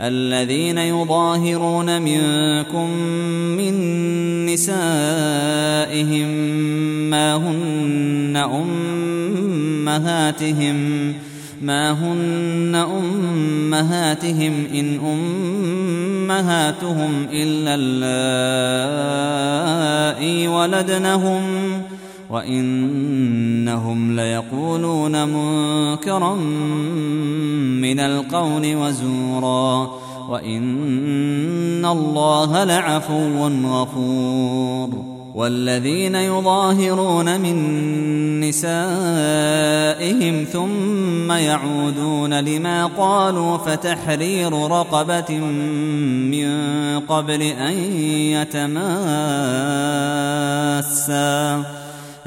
الذين يظاهرون منكم من نسائهم ما هن أمهاتهم ما هن أمهاتهم إن أمهاتهم إلا اللائي ولدنهم وإنهم ليقولون منكرا من القول وزورا وإن الله لعفو غفور والذين يظاهرون من نسائهم ثم يعودون لما قالوا فتحرير رقبة من قبل أن يتماسا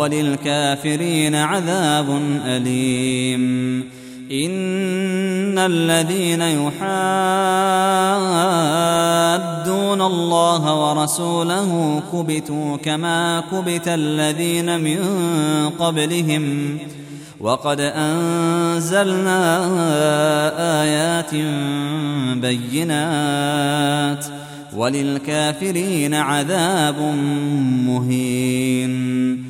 وللكافرين عذاب أليم. إن الذين يحادون الله ورسوله كبتوا كما كبت الذين من قبلهم. وقد أنزلنا آيات بينات. وللكافرين عذاب مهين.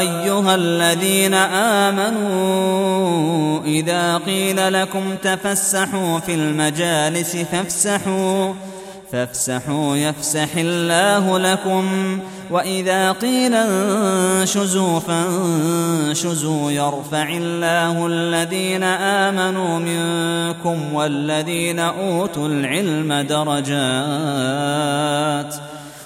أيها الذين آمنوا إذا قيل لكم تفسحوا في المجالس فافسحوا فافسحوا يفسح الله لكم. وإذا قيل انشزوا فانشزوا يرفع الله الذين آمنوا منكم والذين أوتوا العلم درجات.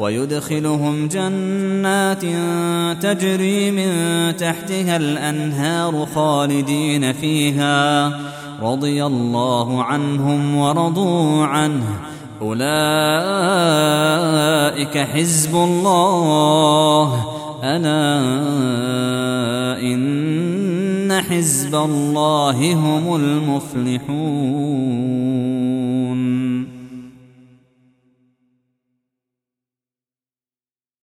ويدخلهم جنات تجري من تحتها الأنهار خالدين فيها رضي الله عنهم ورضوا عنه. أولئك حزب الله. ألا إن حزب الله هم المفلحون.